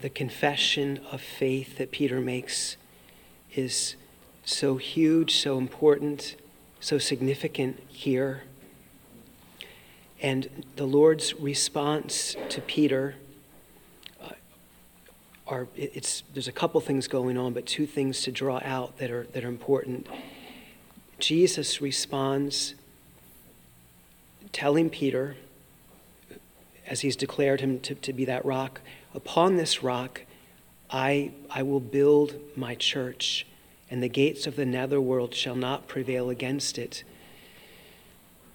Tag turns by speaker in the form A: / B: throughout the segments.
A: the confession of faith that Peter makes is so huge, so important, so significant here. And the Lord's response to Peter uh, are it's there's a couple things going on, but two things to draw out that are that are important. Jesus responds telling Peter, as he's declared him to, to be that rock, upon this rock I, I will build my church, and the gates of the netherworld shall not prevail against it.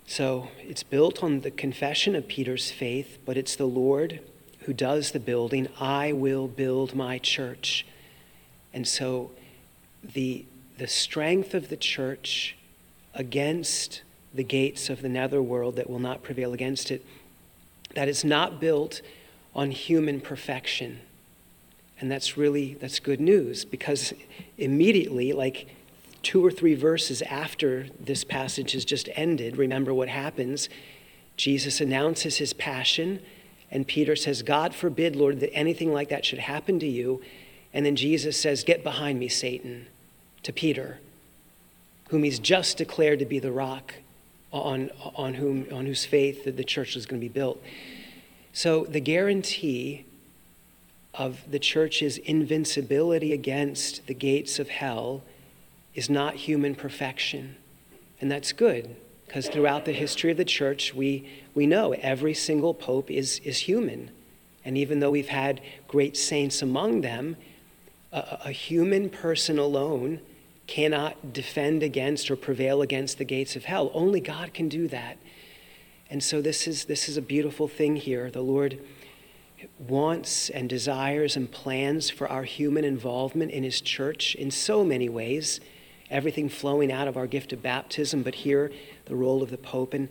A: So it's built on the confession of Peter's faith, but it's the Lord who does the building. I will build my church. And so the, the strength of the church against the gates of the netherworld that will not prevail against it, that is not built on human perfection. And that's really that's good news because immediately like two or three verses after this passage has just ended, remember what happens. Jesus announces his passion, and Peter says, God forbid, Lord, that anything like that should happen to you. And then Jesus says, Get behind me, Satan, to Peter, whom he's just declared to be the rock on, on, whom, on whose faith the church is going to be built. So the guarantee of the church's invincibility against the gates of hell is not human perfection. And that's good, because throughout the history of the church, we, we know every single pope is, is human. And even though we've had great saints among them, a, a human person alone cannot defend against or prevail against the gates of hell. Only God can do that. And so this is, this is a beautiful thing here. The Lord wants and desires and plans for our human involvement in His church in so many ways everything flowing out of our gift of baptism, but here the role of the Pope. And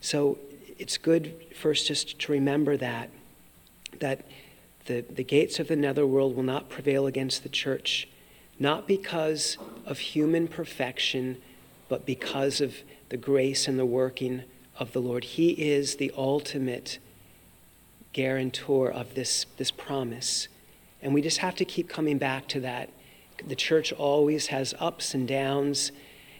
A: so it's good first just to remember that, that the, the gates of the netherworld will not prevail against the church, not because of human perfection, but because of the grace and the working of the Lord. He is the ultimate guarantor of this, this promise. And we just have to keep coming back to that the church always has ups and downs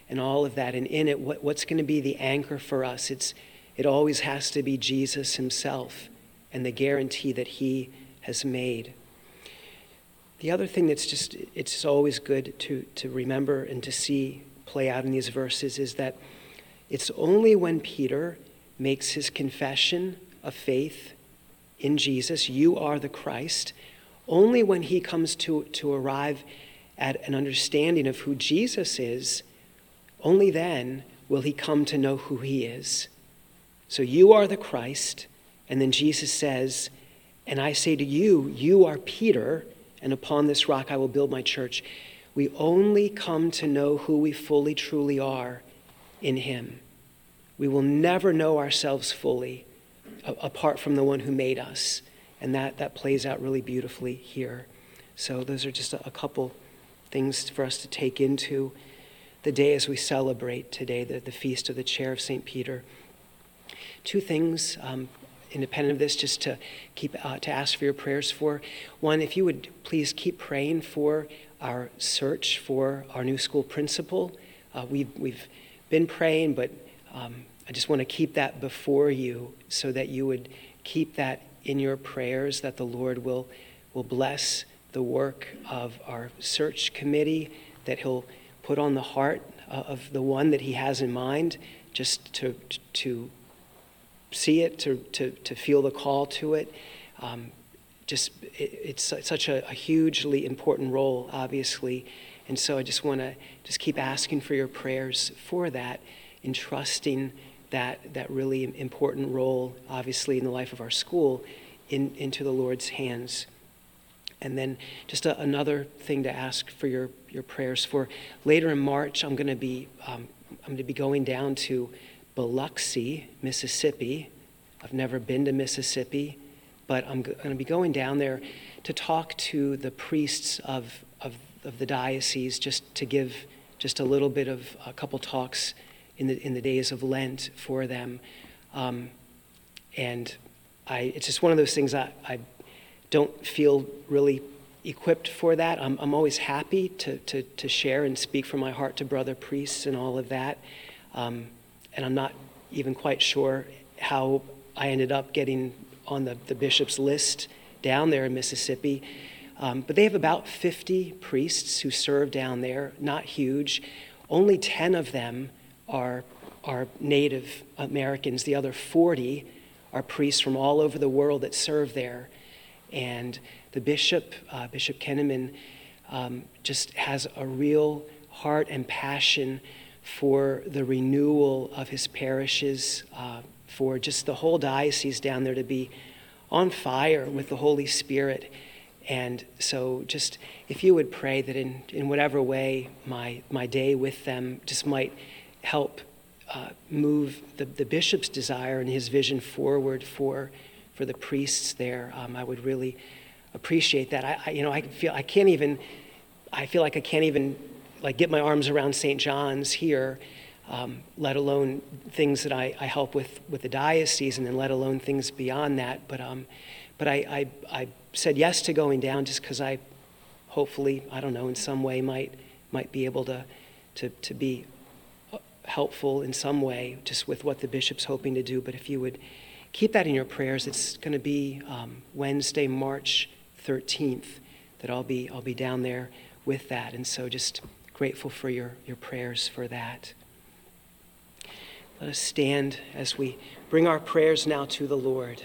A: and all of that. And in it, what, what's going to be the anchor for us? It's, it always has to be Jesus himself and the guarantee that he has made. The other thing that's just, it's always good to, to remember and to see play out in these verses is that it's only when Peter makes his confession of faith in Jesus, you are the Christ, only when he comes to, to arrive at an understanding of who Jesus is, only then will he come to know who he is. So you are the Christ. And then Jesus says, And I say to you, you are Peter, and upon this rock I will build my church. We only come to know who we fully, truly are in him. We will never know ourselves fully apart from the one who made us. And that, that plays out really beautifully here. So, those are just a, a couple things for us to take into the day as we celebrate today the, the feast of the chair of St. Peter. Two things, um, independent of this, just to keep uh, to ask for your prayers for. One, if you would please keep praying for our search for our new school principal. Uh, we've, we've been praying, but um, I just want to keep that before you so that you would keep that in your prayers, that the Lord will, will bless the work of our search committee that he'll put on the heart uh, of the one that he has in mind, just to, to see it, to, to, to feel the call to it. Um, just it, it's such a, a, hugely important role, obviously. And so I just want to just keep asking for your prayers for that, entrusting that, that really important role, obviously, in the life of our school in, into the Lord's hands. And then just a, another thing to ask for your, your prayers for. Later in March, I'm going to be um, I'm going to be going down to Biloxi, Mississippi. I've never been to Mississippi, but I'm going to be going down there to talk to the priests of, of, of the diocese, just to give just a little bit of a couple talks in the, in the days of Lent for them. Um, and I, it's just one of those things I, I don't feel really equipped for that. I'm, I'm always happy to, to, to share and speak from my heart to brother priests and all of that. Um, and I'm not even quite sure how I ended up getting on the, the bishop's list down there in Mississippi. Um, but they have about 50 priests who serve down there, not huge. Only 10 of them are, are Native Americans. The other 40 are priests from all over the world that serve there. And the bishop, uh, Bishop Kihneman, um, just has a real heart and passion for the renewal of his parishes, uh, for just the whole diocese down there to be on fire with the Holy Spirit. And so, just if you would pray that in, in whatever way my, my day with them just might help uh, move the, the bishop's desire and his vision forward for, for the priests there, um, I would really appreciate that. I, I, you know, I feel I can't even, I feel like I can't even like get my arms around St. John's here, um, let alone things that I, I help with with the diocese, and then let alone things beyond that. But um, but I, I, I said yes to going down just because I, hopefully, I don't know, in some way might might be able to to to be uh, helpful in some way, just with what the bishop's hoping to do. But if you would keep that in your prayers, it's going to be um, Wednesday, March 13th, that I'll be I'll be down there with that, and so just grateful for your, your prayers for that. Let us stand as we bring our prayers now to the Lord.